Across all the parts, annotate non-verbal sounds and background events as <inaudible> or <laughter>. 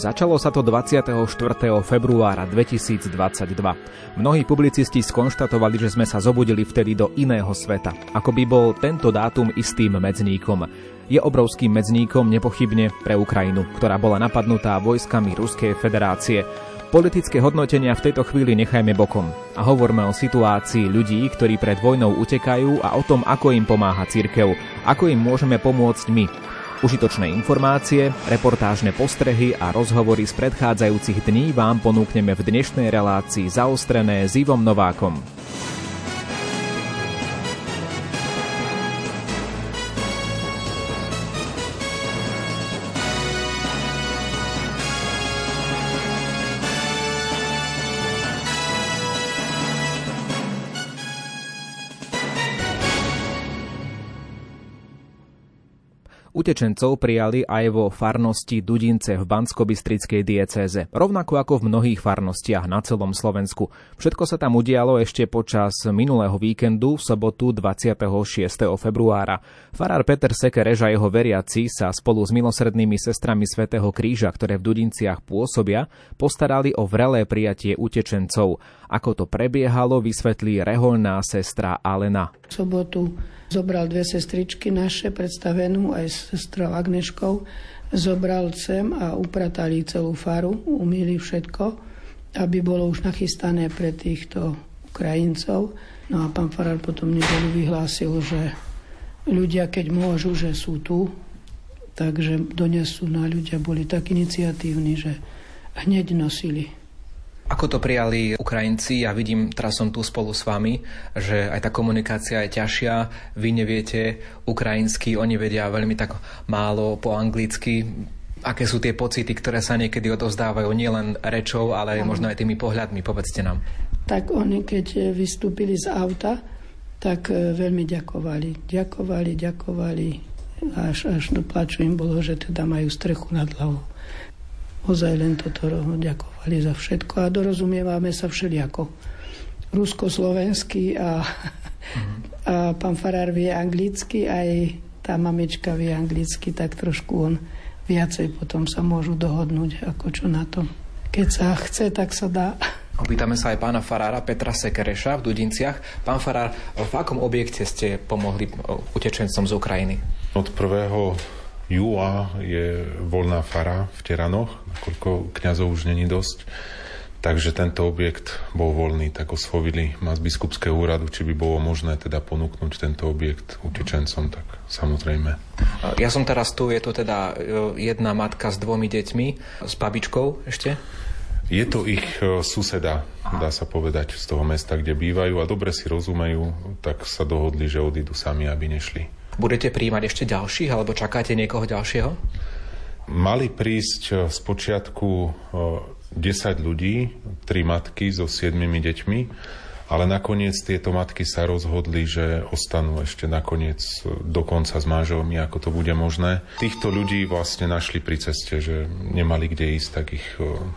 Začalo sa to 24. februára 2022. Mnohí publicisti skonštatovali, že sme sa zobudili vtedy do iného sveta, ako by bol tento dátum istým medzníkom. Je obrovským medzníkom nepochybne pre Ukrajinu, ktorá bola napadnutá vojskami Ruskej federácie. Politické hodnotenia v tejto chvíli nechajme bokom a hovorme o situácii ľudí, ktorí pred vojnou utekajú a o tom, ako im pomáha cirkev, ako im môžeme pomôcť my, Užitočné informácie, reportážne postrehy a rozhovory z predchádzajúcich dní vám ponúkneme v dnešnej relácii zaostrené s Ivom Novákom. Utečencov prijali aj vo farnosti Dudince v Banskobystrickej diecéze, rovnako ako v mnohých farnostiach na celom Slovensku. Všetko sa tam udialo ešte počas minulého víkendu v sobotu 26. februára. Farár Peter Sekereš a jeho veriaci sa spolu s milosrednými sestrami Svetého kríža, ktoré v Dudinciach pôsobia, postarali o vrelé prijatie utečencov. Ako to prebiehalo, vysvetlí reholná sestra Alena. V sobotu zobral dve sestričky naše, predstavenú aj s sestrou Agneškou, zobral sem a upratali celú faru, umýli všetko, aby bolo už nachystané pre týchto Ukrajincov. No a pán Farar potom nedelu vyhlásil, že ľudia, keď môžu, že sú tu, takže donesú na ľudia, boli tak iniciatívni, že hneď nosili ako to prijali Ukrajinci? Ja vidím, teraz som tu spolu s vami, že aj tá komunikácia je ťažšia. Vy neviete ukrajinsky, oni vedia veľmi tak málo po anglicky. Aké sú tie pocity, ktoré sa niekedy odovzdávajú nielen rečou, ale aj možno aj tými pohľadmi? Povedzte nám. Tak oni, keď vystúpili z auta, tak e, veľmi ďakovali. Ďakovali, ďakovali. Až, až do plaču im bolo, že teda majú strechu nad hlavou. Ozaj len toto ďakovali za všetko a dorozumievame sa všelijako. Rusko-slovenský a, a pán Farár vie anglicky, aj tá mamička vie anglicky, tak trošku on viacej potom sa môžu dohodnúť, ako čo na to. Keď sa chce, tak sa dá. Opýtame sa aj pána Farára Petra Sekereša v Dudinciach. Pán Farár, v akom objekte ste pomohli utečencom z Ukrajiny? Od prvého júla je voľná fara v Teranoch, nakoľko kňazov už není dosť. Takže tento objekt bol voľný, tak oslovili ma z biskupského úradu, či by bolo možné teda ponúknuť tento objekt utečencom, tak samozrejme. Ja som teraz tu, je to teda e, jedna matka s dvomi deťmi, s babičkou ešte? Je to ich e, suseda, dá sa povedať, z toho mesta, kde bývajú a dobre si rozumejú, tak sa dohodli, že odídu sami, aby nešli. Budete príjmať ešte ďalších, alebo čakáte niekoho ďalšieho? Mali prísť eh, z počiatku 10 eh, ľudí, tri matky so 7 deťmi, ale nakoniec tieto matky sa rozhodli, že ostanú ešte nakoniec eh, dokonca s manželmi, ako to bude možné. Týchto ľudí vlastne našli pri ceste, že nemali kde ísť, tak ich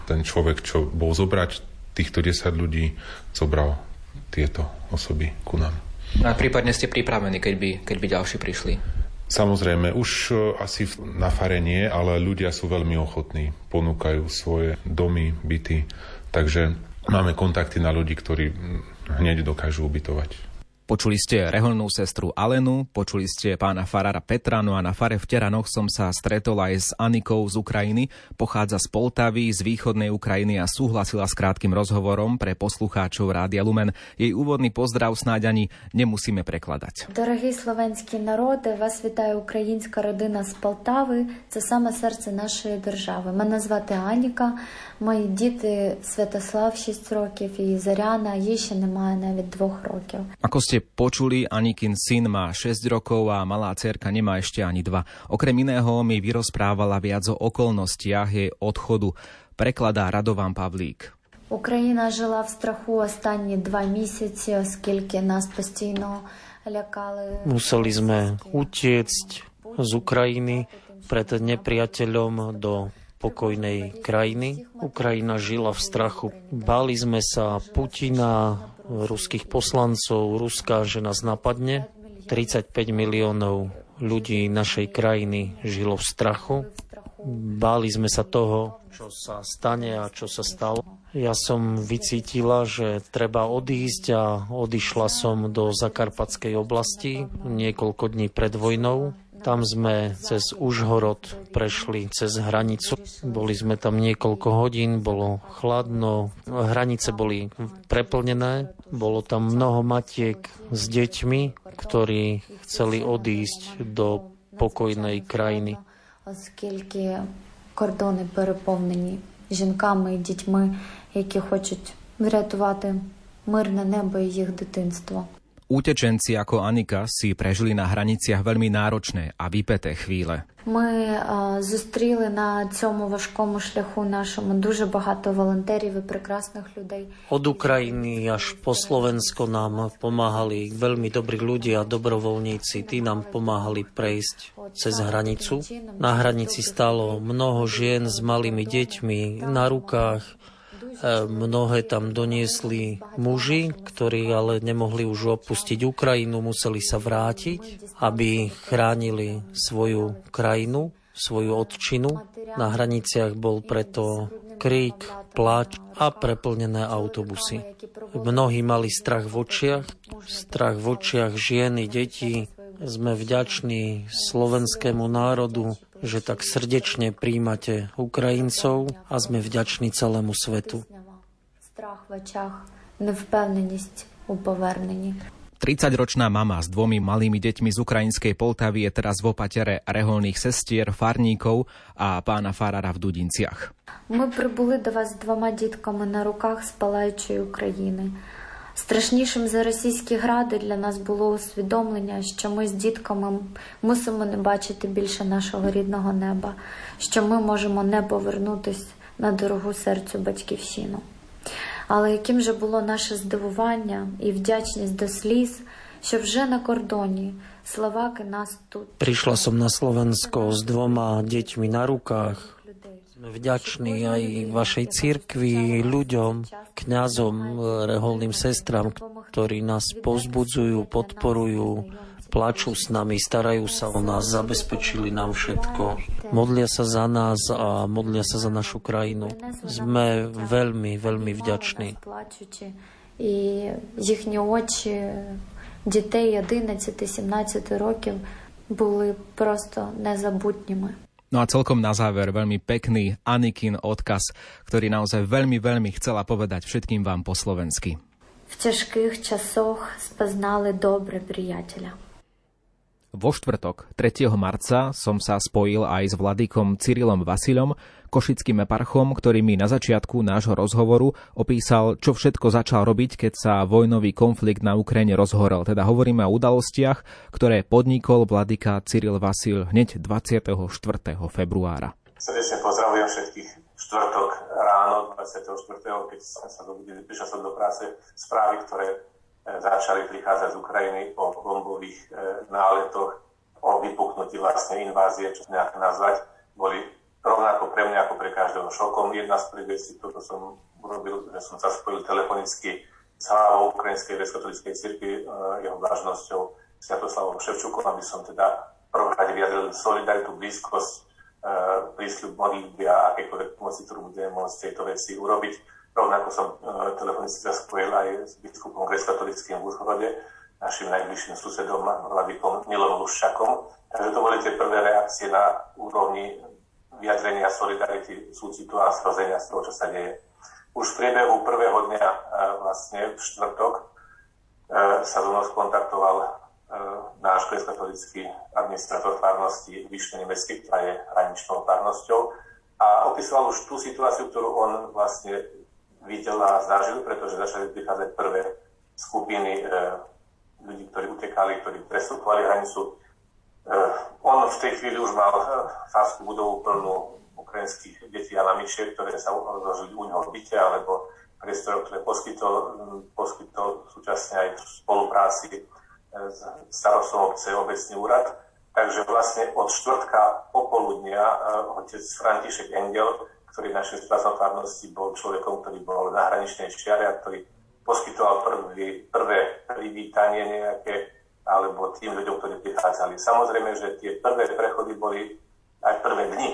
ten človek, čo bol zobrať týchto 10 ľudí, zobral tieto osoby ku nám. No a prípadne ste pripravení, keď by, keď by ďalší prišli? Samozrejme, už e, asi na fare nie, ale ľudia sú veľmi ochotní, ponúkajú svoje domy, byty, takže máme kontakty na ľudí, ktorí hneď dokážu ubytovať. Počuli ste reholnú sestru Alenu, počuli ste pána farára Petra, no a na fare v Teranoch som sa stretol aj s Anikou z Ukrajiny, pochádza z Poltavy, z východnej Ukrajiny a súhlasila s krátkým rozhovorom pre poslucháčov Rádia Lumen. Jej úvodný pozdrav snáď ani nemusíme prekladať. Дорогі slovenský народи, вас вітає українська родина з Полтави. Це саме серце нашої держави. Мене звати Аніка, мої діти Святослав 6 років і Заряна, їй ще немає навіть 2 років. Ako ste počuli, Anikin syn má 6 rokov a malá cerka nemá ešte ani dva. Okrem iného mi vyrozprávala viac o okolnostiach jej odchodu. Prekladá Radovan Pavlík. Україна жила в страху останні два місяці, оскільки нас постійно лякали. Museli sme utiecť z Ukrajiny pred nepriateľom do pokojnej krajiny. Ukrajina žila v strachu. Báli sme sa Putina, ruských poslancov Ruska, že nás napadne. 35 miliónov ľudí našej krajiny žilo v strachu. Báli sme sa toho, čo sa stane a čo sa stalo. Ja som vycítila, že treba odísť a odišla som do Zakarpatskej oblasti niekoľko dní pred vojnou. Tam sme cez Užhorod prešli cez hranicu. Boli sme tam niekoľko hodín, bolo chladno, hranice boli preplnené, bolo tam mnoho matiek s deťmi, ktorí chceli odísť do pokojnej krajiny. Оскільки кордони переповнені жінками і дітьми, які хочуть врятувати мирне небо і їх дитинство. Utečenci ako Anika si prežili na hraniciach veľmi náročné a vypeté chvíle. Ми а, зустріли на цьому важкому шляху нашому дуже багато волонтерів і прекрасних людей. Od Ukrajiny až po Slovensko nám pomáhali veľmi dobrí ľudia a dobrovoľníci. Tí nám pomáhali prejsť cez hranicu. Na hranici stalo mnoho žien s malými deťmi na rukách, E, mnohé tam doniesli muži, ktorí ale nemohli už opustiť Ukrajinu, museli sa vrátiť, aby chránili svoju krajinu, svoju odčinu. Na hraniciach bol preto krík, pláč a preplnené autobusy. Mnohí mali strach v očiach, strach v očiach žien i detí. Sme vďační slovenskému národu, že tak srdečne príjmate Ukrajincov a sme vďační celému svetu. Strach v očach, nevpevnenosť u povernení. 30-ročná mama s dvomi malými deťmi z ukrajinskej Poltavy je teraz v opatere reholných sestier, farníkov a pána Farara v Dudinciach. My pribuli do vás dvoma detkami na rukách z palajčej Ukrajiny. Страшнішим за російські гради для нас було усвідомлення, що ми з дітками мусимо не бачити більше нашого рідного неба, що ми можемо не повернутися на дорогу серцю батьківщину. Але яким же було наше здивування і вдячність до сліз, що вже на кордоні словаки нас тут. Som na Slovensko s dvoma deťmi na rukách. Cirkvi, ľuďom, kňazom, reholným sestram, ktorí nás povzbudzujú, podporujú, plačú s nami, starajú sa o nás, zabezpečili nám všetko. Modlia sa za nás a modlia sa za našu krajinu. Sme veľmi, veľmi vďační. І їхні очі дітей 11-17 років були просто незабутніми. No a celkom na záver veľmi pekný Anikin odkaz, ktorý naozaj veľmi, veľmi chcela povedať všetkým vám po slovensky. V ťažkých časoch spoznali dobre priateľa. Vo štvrtok 3. marca som sa spojil aj s vladykom Cyrilom Vasilom, košickým eparchom, ktorý mi na začiatku nášho rozhovoru opísal, čo všetko začal robiť, keď sa vojnový konflikt na Ukrajine rozhorel. Teda hovoríme o udalostiach, ktoré podnikol vladyka Cyril Vasil hneď 24. februára. Srdečne pozdravujem všetkých štvrtok ráno 24. keď som sa dobudili, prišiel som do práce správy, ktoré začali prichádzať z Ukrajiny o bombových e, náletoch, o vypuknutí vlastne invázie, čo nejak nazvať, boli rovnako pre mňa ako pre každého šokom. Jedna z prvých vecí, ktorú som urobil, že som sa spojil telefonicky s hlavou Ukrajinskej grecko-katolíckej cirkvi, e, jeho vážnosťou Sviatoslavom Ševčukom, aby som teda prvom rade vyjadril solidaritu, blízkosť, e, prísľub modlitby a akékoľvek pomoci, ktorú budeme môcť tejto veci urobiť Rovnako som uh, telefonicky sa aj s biskupom grecko-katolickým v Úzhorode, našim najbližším susedom, vladikom Milom Luščakom. Takže to boli tie prvé reakcie na úrovni vyjadrenia solidarity, súcitu a zrozenia z toho, čo sa deje. Už v priebehu prvého dňa, uh, vlastne v štvrtok, uh, sa so mnou skontaktoval náš grecko-katolický administrator farnosti Vyšne Nemecký, ktorá je hraničnou farnosťou a opisoval už tú situáciu, ktorú on vlastne videl a zažil, pretože začali prichádzať prvé skupiny e, ľudí, ktorí utekali, ktorí presúkovali hranicu. E, on v tej chvíli už mal e, farskú budovu plnú ukrajinských detí a namičiek, ktoré sa rozložili u neho v byte, alebo priestor, ktoré poskytol, poskytol súčasne aj v spolupráci e, s starostom obce obecný úrad. Takže vlastne od štvrtka popoludnia e, otec František Engel ktorý v našej spásnotárnosti bol človekom, ktorý bol na hraničnej čiare a ktorý poskytoval prvý, prvé privítanie nejaké, alebo tým ľuďom, ktorí prichádzali. Samozrejme, že tie prvé prechody boli aj prvé dni,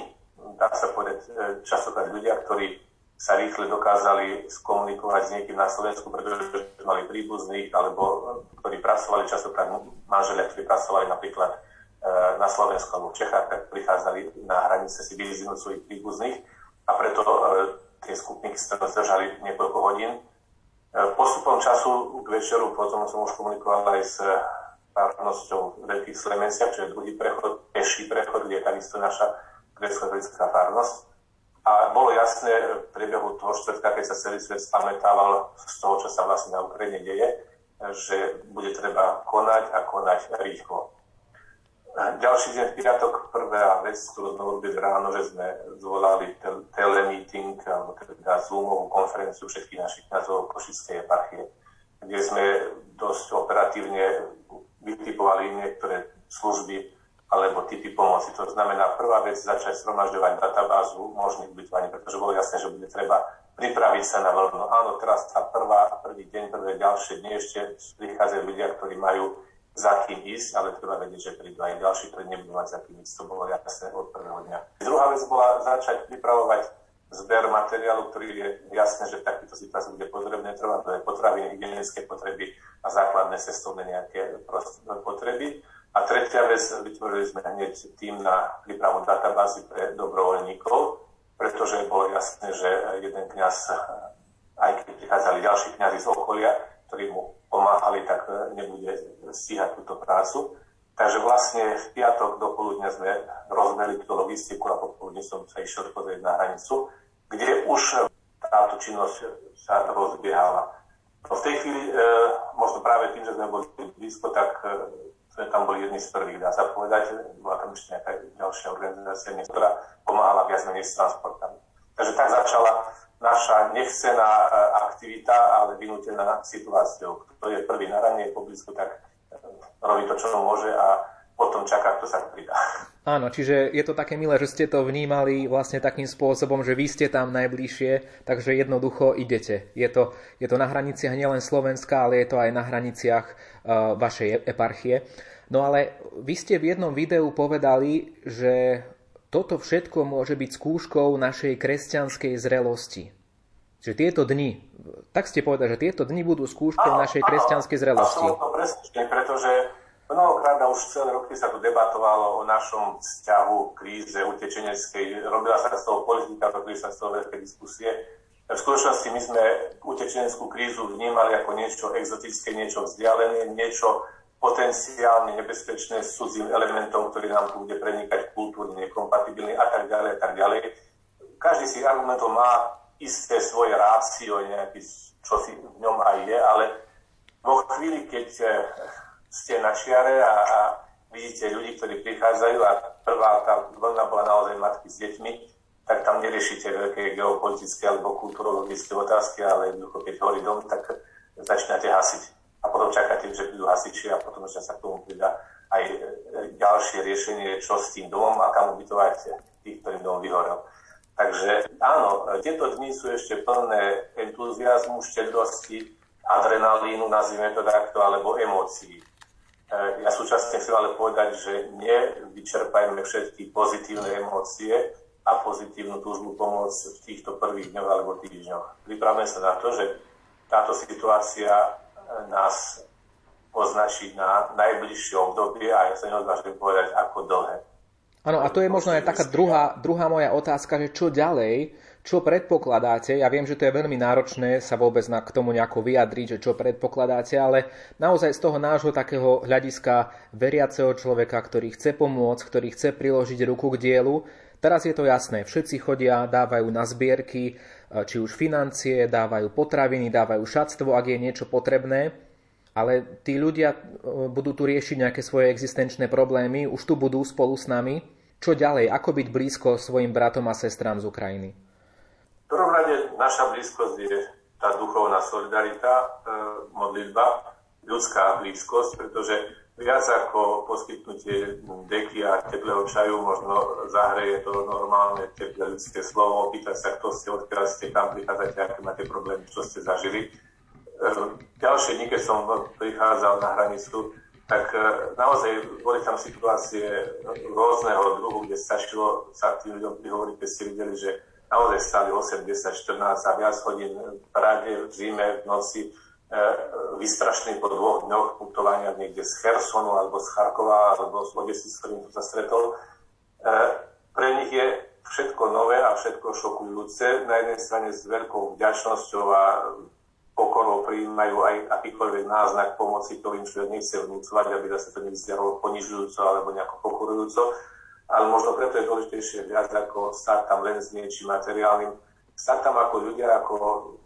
dá sa povedať, častokrát ľudia, ktorí sa rýchle dokázali skomunikovať s niekým na Slovensku, pretože mali príbuzných, alebo ktorí pracovali častokrát manželia, ktorí pracovali napríklad e, na Slovensku alebo v Čechách, tak prichádzali na hranice si vyviznúť svojich príbuzných a preto e, tie skupiny sa zdržali niekoľko hodín. E, postupom času k večeru potom som už komunikoval aj s farnosťou Veľkých Slemenciach, čo je druhý prechod, peší prechod, kde je takisto naša grecko-katolická farnosť. A bolo jasné v priebehu toho štvrtka, keď sa celý svet spamätával z toho, čo sa vlastne na Ukrajine deje, že bude treba konať a konať rýchlo. Ďalší deň piatok, prvá vec, ktorú sme robili ráno, že sme zvolali telemeeting, alebo teda Zoomovú konferenciu všetkých našich kniazov Košickej eparchie, kde sme dosť operatívne vytipovali niektoré služby, alebo typy pomoci. To znamená, prvá vec začať sromažďovať databázu možných ubytovaní, pretože bolo jasné, že bude treba pripraviť sa na vlnu. Áno, teraz tá prvá, prvý deň, prvé ďalšie dni ešte prichádzajú ľudia, ktorí majú za kým ísť, ale treba vedieť, že prídu aj ďalší, ktorí nebudú mať za kým ísť. To bolo jasné od prvého dňa. Druhá vec bola začať pripravovať zber materiálu, ktorý je jasné, že v takýchto situácii bude potrebné. Je potraviny, hygienické potreby a základné cestovné nejaké potreby. A tretia vec, vytvorili sme hneď tým na prípravu databázy pre dobrovoľníkov, pretože bolo jasné, že jeden kňaz, aj keď prichádzali ďalší kňazi z okolia, ktorí mu pomáhali, tak nebude stíhať túto prácu. Takže vlastne v piatok do poludnia sme rozmeli túto logistiku a popoludne som sa išiel pozrieť na hranicu, kde už táto činnosť sa rozbiehala. No v tej chvíli, e, možno práve tým, že sme boli blízko, tak e, sme tam boli jedni z prvých, dá sa povedať. Bola tam ešte nejaká ďalšia organizácia, ktorá pomáhala viac menej s transportami. Takže tak začala naša nechcená e, aktivita, ale vynútená situáciou. Kto je prvý na ranie po blízku, tak e, robí to, čo môže a potom čaká, kto sa pridá. Áno, čiže je to také milé, že ste to vnímali vlastne takým spôsobom, že vy ste tam najbližšie, takže jednoducho idete. Je to, je to na hraniciach nielen Slovenska, ale je to aj na hraniciach uh, vašej eparchie. No ale vy ste v jednom videu povedali, že toto všetko môže byť skúškou našej kresťanskej zrelosti. Že tieto dni, tak ste povedali, že tieto dni budú skúškou áno, našej kresťanskej zrelosti. Áno, presne, pretože mnohokrát už celé roky sa tu debatovalo o našom vzťahu kríze utečeneckej. Robila sa z toho politika, robili sa z toho veľké diskusie. V skutočnosti my sme utečeneckú krízu vnímali ako niečo exotické, niečo vzdialené, niečo potenciálne nebezpečné s cudzím elementom, ktorý nám tu bude prenikať kultúrne, nekompatibilný a tak ďalej a tak ďalej. Každý tých argumentov má isté svoje rácio, nejaký, čo si v ňom aj je, ale vo chvíli, keď eh, ste na čiare a, a vidíte ľudí, ktorí prichádzajú a prvá tá vlna bola naozaj matky s deťmi, tak tam neriešite veľké geopolitické alebo kulturologické otázky, ale jednoducho, keď horí dom, tak začínate hasiť a potom čakáte, že prídu hasiči a potom ešte sa k tomu pridá aj e, ďalšie riešenie, čo s tým domom a kam ubytovať tých, ktorým dom vyhorel. Takže áno, tieto dni sú ešte plné entuziasmu, štedrosti, adrenalínu, nazvime to takto, alebo emócií. E, ja súčasne chcem ale povedať, že nevyčerpajme všetky pozitívne emócie a pozitívnu túžbu pomôcť v týchto prvých dňoch alebo týždňoch. Pripravme sa na to, že táto situácia nás označiť na najbližšie obdobie a ja sa neodvážim povedať, ako dlhé. Áno, a to je možno aj taká druhá, druhá moja otázka, že čo ďalej, čo predpokladáte? Ja viem, že to je veľmi náročné sa vôbec na, k tomu nejako vyjadriť, že čo predpokladáte, ale naozaj z toho nášho takého hľadiska veriaceho človeka, ktorý chce pomôcť, ktorý chce priložiť ruku k dielu, teraz je to jasné, všetci chodia, dávajú na zbierky, či už financie, dávajú potraviny, dávajú šatstvo, ak je niečo potrebné, ale tí ľudia eh, budú tu riešiť nejaké svoje existenčné problémy, už tu budú spolu s nami. Čo ďalej? Ako byť blízko svojim bratom a sestrám z Ukrajiny? V prvom rade naša blízkosť je tá duchovná solidarita, eh, modlitba, ľudská blízkosť, pretože viac ako poskytnutie deky a teplého čaju, možno zahreje to normálne teplé ľudské slovo, opýtať sa, kto ste, odkiaľ ste, kam prichádzate, aké máte problémy, čo ste zažili. Ehm, ďalšie dni, keď som prichádzal na hranicu, tak naozaj boli tam situácie rôzneho druhu, kde stačilo sa tým ľuďom prihovoriť, keď ste videli, že naozaj stali 8, 10, 14 a viac hodín v Prahe, v zime, v noci, vystrašený po dvoch dňoch putovania niekde z Chersonu alebo z Charkova alebo z Odesy, s ktorým sa stretol. E, pre nich je všetko nové a všetko šokujúce. Na jednej strane s veľkou vďačnosťou a pokorou prijímajú aj akýkoľvek náznak pomoci, ktorým človek nechce vnúcovať, aby zase to nevyzeralo ponižujúco alebo nejako pokorujúco ale možno preto je dôležitejšie viac ako stať tam len s niečím materiálnym, stať tam ako ľudia, ako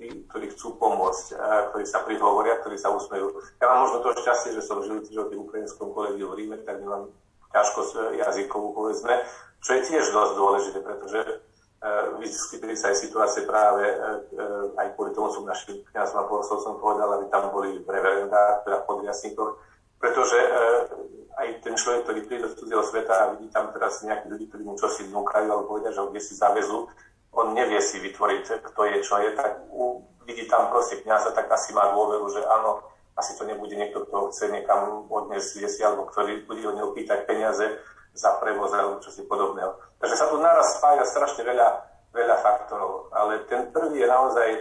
tí, ktorí chcú pomôcť, ktorí sa prihovoria, ktorí sa usmejú. Ja mám možno to šťastie, že som žil 3 roky v ukrajinskom kolegiu v Ríme, tak nemám ťažkosť jazykovú, povedzme, čo je tiež dosť dôležité, pretože uh, vyskytli sa aj situácie práve uh, aj kvôli tomu som našim kniazom a som povedal, aby tam boli v reverendách, teda podriasníkoch, pretože uh, aj ten človek, ktorý príde do cudzieho sveta a vidí tam teraz nejakých ľudí, ktorí mu čosi vnúkajú alebo povedia, že ho kde si zavezú, on nevie si vytvoriť, kto je, čo je, tak u, vidí tam proste kniaza, tak asi má dôveru, že áno, asi to nebude niekto, kto chce niekam odniesť si, alebo ktorý bude od neho pýtať peniaze za prevoz alebo čosi podobného. Takže sa tu naraz spája strašne veľa, veľa faktorov, ale ten prvý je naozaj e,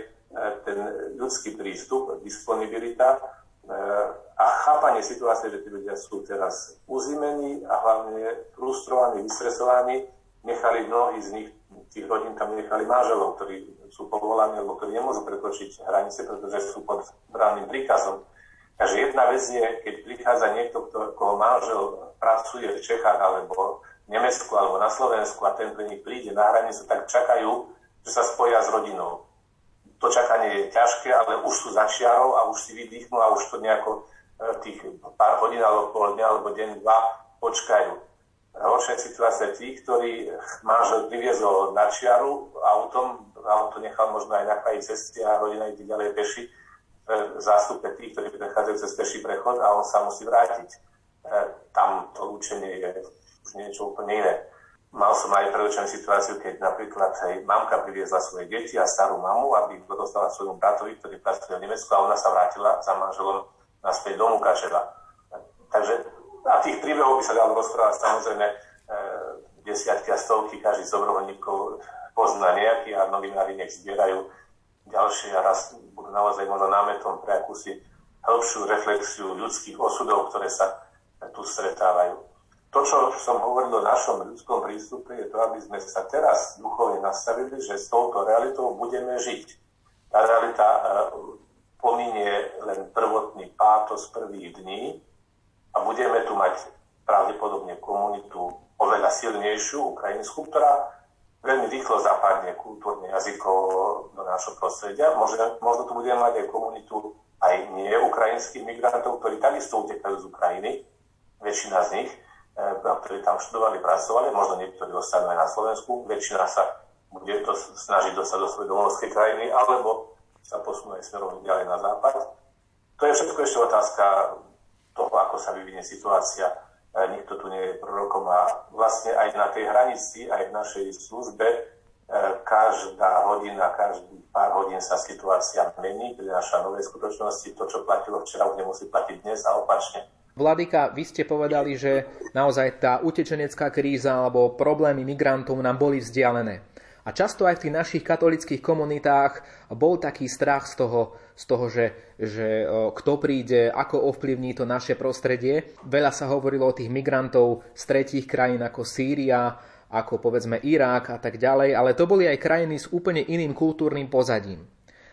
ten ľudský prístup, disponibilita, e, a chápanie situácie, že tí ľudia sú teraz uzimení a hlavne frustrovaní, vystresovaní, nechali mnohí z nich, tých rodín tam nechali manželov, ktorí sú povolaní alebo ktorí nemôžu prekročiť hranice, pretože sú pod právnym príkazom. Takže jedna vec je, keď prichádza niekto, kto, koho manžel pracuje v Čechách alebo v Nemecku alebo na Slovensku a ten pre nich príde na hranicu, tak čakajú, že sa spoja s rodinou. To čakanie je ťažké, ale už sú za čiarou a už si vydýchnú a už to nejako tých pár hodín alebo pol dňa alebo deň, dva počkajú. Horšia situácia tých, ktorí manžel priviezol na čiaru autom, auto nechal možno aj na kraji cesty a rodina ide ďalej peši, v zástupe tých, ktorí prechádzajú cez peší prechod a on sa musí vrátiť. E, tam to lúčenie je už niečo úplne iné. Mal som aj predočenú situáciu, keď napríklad hej, mamka priviezla svoje deti a starú mamu, aby to dostala svojom bratovi, ktorý pracuje v Nemecku a ona sa vrátila za manželom naspäť do Mukačeva. Takže a tých príbehov by sa dalo rozprávať samozrejme e, desiatky a stovky, každý z dobrovoľníkov pozná nejaký a novinári nech zbierajú ďalšie a raz budú naozaj možno námetom pre akúsi hĺbšiu reflexiu ľudských osudov, ktoré sa tu stretávajú. To, čo som hovoril o našom ľudskom prístupe, je to, aby sme sa teraz duchovne nastavili, že s touto realitou budeme žiť. Tá realita e, pominie len prvotný pátos prvých dní a budeme tu mať pravdepodobne komunitu oveľa silnejšiu, ukrajinskú, ktorá veľmi rýchlo zapadne kultúrne jazykovo do nášho prostredia. Možno, možno tu budeme mať aj komunitu aj nie ukrajinských migrantov, ktorí takisto utekajú z Ukrajiny, väčšina z nich, e, ktorí tam študovali, pracovali, možno niektorí ostanú aj na Slovensku, väčšina sa bude to snažiť dostať do svojej domovskej krajiny, alebo sa posunú aj smerom ďalej na západ. To je všetko ešte otázka toho, ako sa vyvinie situácia. Nikto tu nie je prorokom a vlastne aj na tej hranici, aj v našej službe e, každá hodina, každý pár hodín sa situácia mení, naša nové skutočnosti, to, čo platilo včera, už nemusí platiť dnes a opačne. Vladika, vy ste povedali, že naozaj tá utečenecká kríza alebo problémy migrantov nám boli vzdialené. A často aj v tých našich katolických komunitách bol taký strach z toho, z toho že, že kto príde, ako ovplyvní to naše prostredie. Veľa sa hovorilo o tých migrantov z tretích krajín ako Sýria, ako povedzme Irák a tak ďalej, ale to boli aj krajiny s úplne iným kultúrnym pozadím.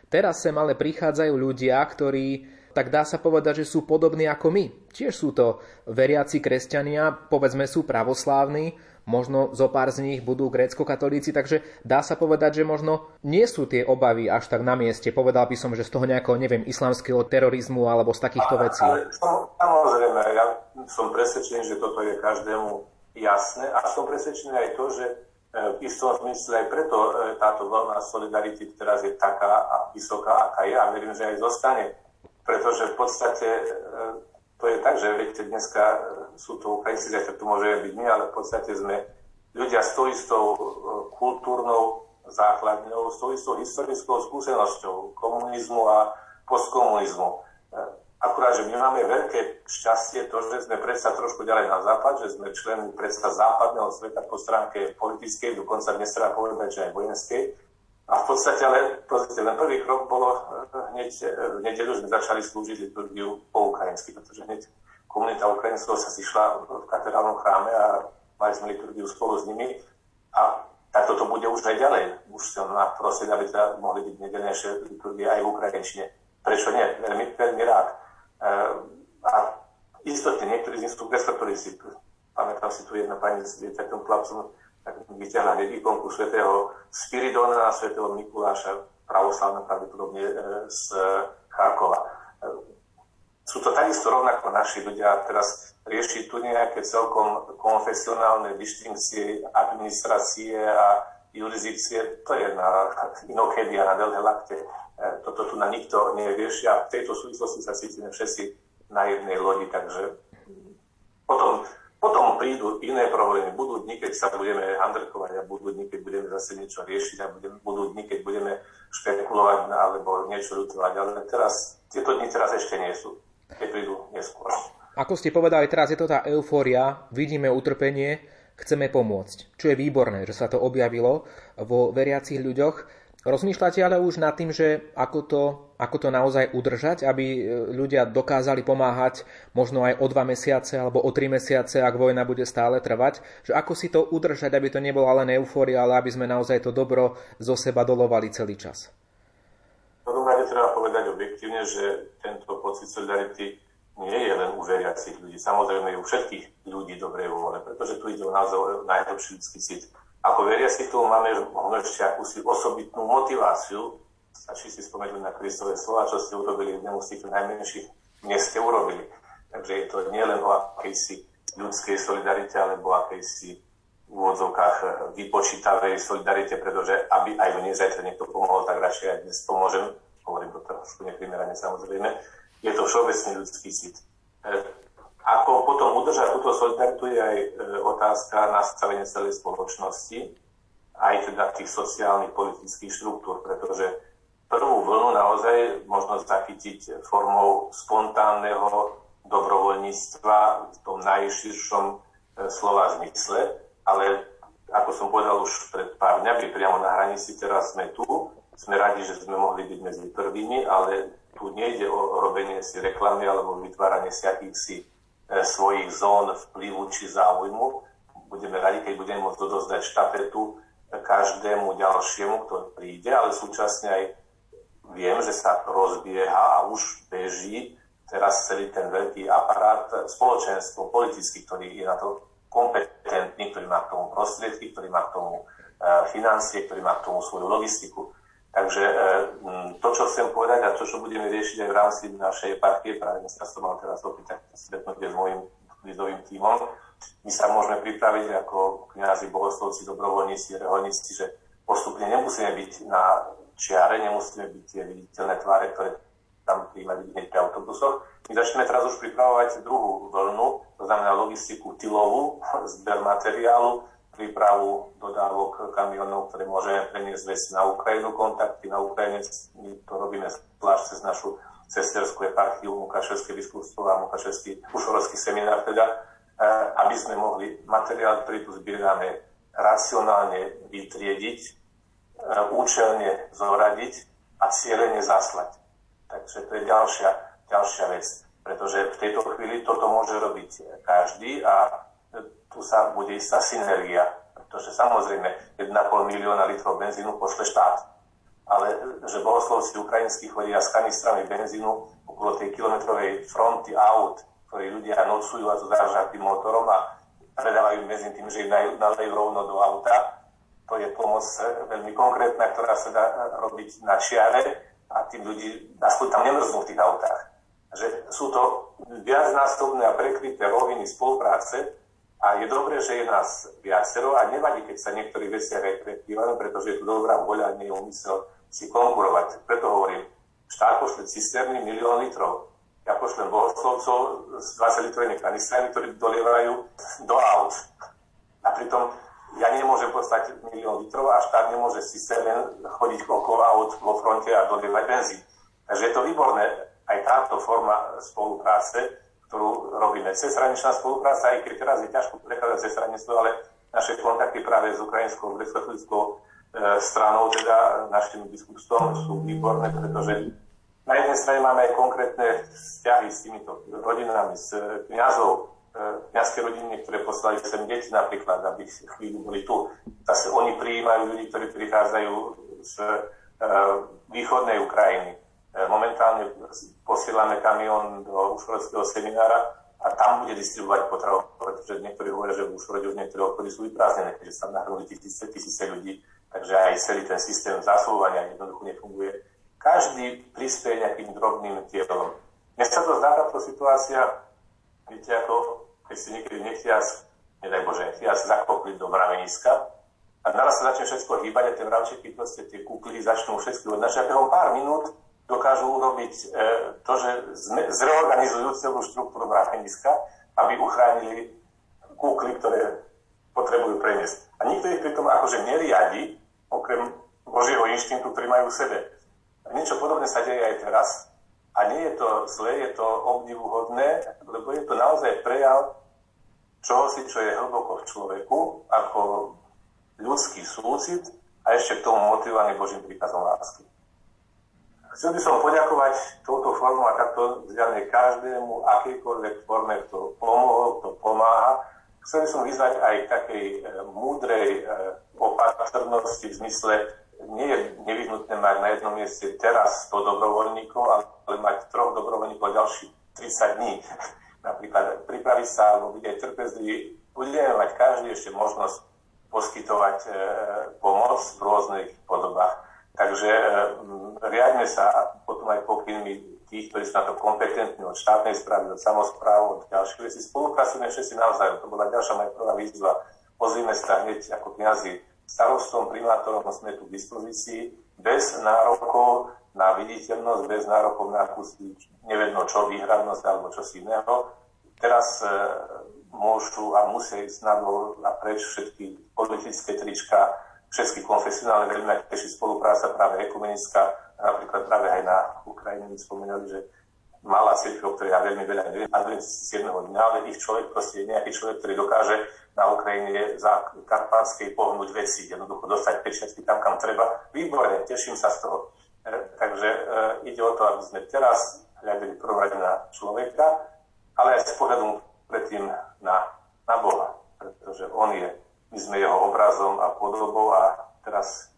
Teraz sem ale prichádzajú ľudia, ktorí tak dá sa povedať, že sú podobní ako my. Tiež sú to veriaci kresťania, povedzme sú pravoslávni, možno zo pár z nich budú grécko-katolíci, takže dá sa povedať, že možno nie sú tie obavy až tak na mieste. Povedal by som, že z toho nejakého, neviem, islamského terorizmu alebo z takýchto vecí. Ale, samozrejme, ja som presvedčený, že toto je každému jasné a som presvedčený aj to, že e, v istom zmysle aj preto e, táto vlna solidarity teraz je taká a vysoká, aká je a verím, že aj zostane. Pretože v podstate e, to je tak, že viete, dneska sú to Ukrajinci, že tu môže byť my, ale v podstate sme ľudia s tou istou e, kultúrnou základňou, s tou istou historickou skúsenosťou komunizmu a postkomunizmu. E, Akurát, že my máme veľké šťastie to, že sme predsa trošku ďalej na západ, že sme členmi predsa západného sveta po stránke politickej, dokonca dnes treba povedať, že aj vojenskej. A v podstate ale pozrite, len prvý krok bolo eh, hneď v nedeľu sme začali slúžiť liturgiu po ukrajinsky, pretože hneď komunita ukrajinského sa zišla v katedrálnom chráme a mali sme liturgiu spolu s nimi. A takto to bude už aj ďalej. Už som na prosím, aby teda mohli byť nedelnejšie liturgie aj v ukrajinčine. Prečo nie? Veľmi, veľmi rád. Eh, a istotne niektorí z nich sú si, pamätám si tu jedna pani s dieťaťom chlapcom, tak vyťahla hneď ikonku svätého Spiridona a svätého Mikuláša, pravoslavná pravdepodobne eh, z Charkova. Sú to takisto rovnako naši ľudia. Teraz riešiť tu nejaké celkom konfesionálne distinkcie administrácie a jurisdikcie, to je na inokedy a na dlhé lakte. E, toto tu na nikto nevieši a v tejto súvislosti sa cítime všetci na jednej lodi, takže potom, potom prídu iné problémy. Budú dni, keď sa budeme handrkovať a budú dni, keď budeme zase niečo riešiť a budem, budú dni, keď budeme špekulovať alebo niečo ľutovať. Ale teraz, tieto dni teraz ešte nie sú. Keď prídu neskôr. Ako ste povedali, teraz je to tá eufória, vidíme utrpenie, chceme pomôcť. Čo je výborné, že sa to objavilo vo veriacich ľuďoch. Rozmýšľate ale už nad tým, že ako to, ako to naozaj udržať, aby e, ľudia dokázali pomáhať možno aj o dva mesiace alebo o tri mesiace, ak vojna bude stále trvať, že ako si to udržať, aby to nebola len eufória, ale aby sme naozaj to dobro zo seba dolovali celý čas. V prvom rade treba povedať objektívne, že pocit solidarity nie je len u veriacich ľudí, samozrejme u všetkých ľudí dobrej vôle, pretože tu ide o naozaj najlepší ľudský cit ako veriaci tu máme možno ešte akúsi osobitnú motiváciu. Stačí si spomenúť na Kristové slova, čo ste urobili jednému z tých najmenších, dnes ste urobili. Takže je to nielen o akejsi ľudskej solidarite, alebo akejsi v úvodzovkách vypočítavej solidarite, pretože aby aj mne zajtra niekto pomohol, tak radšej aj dnes pomôžem. Hovorím to trošku neprimerane samozrejme. Je to všeobecný ľudský cit. Ako potom udržať túto solidaritu je aj e, otázka nastavenia celej spoločnosti, aj teda tých sociálnych politických štruktúr, pretože prvú vlnu naozaj možno zachytiť formou spontánneho dobrovoľníctva v tom najširšom e, slova zmysle, ale ako som povedal už pred pár dňami, priamo na hranici teraz sme tu, sme radi, že sme mohli byť medzi prvými, ale tu nejde o robenie si reklamy alebo vytváranie si akýchsi E, svojich zón vplyvu či záujmu. Budeme radi, keď budeme môcť dodozdať štafetu každému ďalšiemu, kto príde, ale súčasne aj viem, že sa rozbieha a už beží teraz celý ten veľký aparát spoločenstvo politický, ktorý je na to kompetentný, ktorý má k tomu prostriedky, ktorý má k tomu e, financie, ktorý má k tomu svoju logistiku. Takže e, to, čo chcem povedať a to, čo budeme riešiť aj v rámci našej partie, práve dneska som mal teraz opäť stretnutie s môjim lidovým tímom, my sa môžeme pripraviť ako kniazy, bohoslovci, dobrovoľníci, reholníci, že postupne nemusíme byť na čiare, nemusíme byť tie viditeľné tváre, ktoré tam príjmať hneď pri autobusoch. My začneme teraz už pripravovať druhú vlnu, to znamená logistiku tylovú, zber materiálu, prípravu dodávok kamionov, ktoré môžeme preniesť veci na Ukrajinu, kontakty na Ukrajine. My to robíme zvlášť cez našu sesterskú eparchiu Mukaševské biskupstvo a Mukaševský ušorovský seminár, teda, e, aby sme mohli materiál, ktorý tu zbierame, racionálne vytriediť, e, účelne zoradiť a cieľene zaslať. Takže to je ďalšia, ďalšia vec, pretože v tejto chvíli toto môže robiť každý a tu sa bude istá synergia, pretože samozrejme 1,5 milióna litrov benzínu pošle štát, ale že bohoslovci ukrajinskí chodia s kanistrami benzínu okolo tej kilometrovej fronty aut, ktorí ľudia nocujú a to tým motorom a predávajú benzín tým, že ich nalejú rovno do auta. To je pomoc veľmi konkrétna, ktorá sa dá robiť na čiare a tým ľudí aspoň tam nemrznú v tých autách. Že sú to viacnásobné a prekryté roviny spolupráce, a je dobré, že je nás viacero a nevadí, keď sa niektorí veciach aj prekrývajú, pretože je tu dobrá voľa a nie je umysel si konkurovať. Preto hovorím, štát pošle cisterny milión litrov. Ja pošlem bohoslovcov s 20 litrovými kanistrami, ktorí dolievajú do aut. A pritom ja nemôžem poslať milión litrov a štát nemôže cisterne chodiť okolo aut vo fronte a dolievať benzín. Takže je to výborné. aj táto forma spolupráce, ktorú robíme. Cezhraničná spolupráca, aj keď teraz je ťažko prechádzať cez hranicu, ale naše kontakty práve s ukrajinskou grecko e, stranou, teda našim biskupstvom sú výborné, pretože na jednej strane máme aj konkrétne vzťahy s týmito rodinami, s kniazov, e, kniazské rodiny, ktoré poslali sem deti napríklad, aby chvíľu boli tu. Zase oni prijímajú ľudí, ktorí prichádzajú z e, východnej Ukrajiny. Momentálne posielame kamión do Ušhorodského seminára a tam bude distribuovať potravu, pretože niektorí hovoria, že v Ušhorode už niektoré obchody sú vyprázdnené, keďže sa nahrnuli tisíce, tisíce ľudí, takže aj celý ten systém zásobovania jednoducho nefunguje. Každý prispieje nejakým drobným tielom. Mne sa to zdá táto situácia, viete, ako keď si niekedy nechtiac, nedaj Bože, nechtiac zakopli do mraveniska a naraz sa začne všetko hýbať a tie mravčeky, proste tie kúkly začnú všetky odnašať. Pár minút dokážu urobiť e, to, že zreorganizujú celú štruktúru mraveniska, aby uchránili kúkly, ktoré potrebujú preniesť. A nikto ich pritom akože neriadi, okrem Božieho inštinktu, ktorý majú v sebe. Niečo podobné sa deje aj teraz. A nie je to zlé, je to obdivuhodné, lebo je to naozaj prejav čohosi, čo je hlboko v človeku, ako ľudský súcit a ešte k tomu motivovaný Božím príkazom lásky. Chcel by som poďakovať touto formou a takto zjavne každému, akýkoľvek forme, kto pomohol, kto pomáha. Chcel by som vyzvať aj takej e, múdrej e, opatrnosti v zmysle, nie je nevyhnutné mať na jednom mieste teraz 100 dobrovoľníkov, ale mať troch dobrovoľníkov ďalších 30 dní. <laughs> Napríklad pripraviť sa alebo byť aj trpezlivý. Budeme mať každý ešte možnosť poskytovať e, pomoc v rôznych podobách. Takže e, riadne sa potom aj pokynmi tých, ktorí sú na to kompetentní od štátnej správy, od samozpráv, od ďalších vecí. Spolupracujeme všetci navzájom. To bola ďalšia moja prvá výzva. Pozrime sa hneď ako kniazy starostom, primátorom sme tu k dispozícii bez nárokov na viditeľnosť, bez nárokov na akúsi nevedno čo, výhradnosť alebo čo si iného. Teraz e, môžu a musia ísť na a preč všetky politické trička, všetky konfesionálne veľmi teší spolupráca práve ekumenická, napríklad práve aj na Ukrajine mi spomínali, že malá církev, o ktorej ja veľmi veľa neviem, z jedného dňa, ale ich človek proste je nejaký človek, ktorý dokáže na Ukrajine za Karpátskej pohnúť veci, jednoducho dostať pečiatky tam, kam treba. Výborne, teším sa z toho. E, takže e, ide o to, aby sme teraz hľadili prvom na človeka, ale aj s pohľadom predtým na, na Boha, pretože On je my sme jeho obrazom a podobou a teraz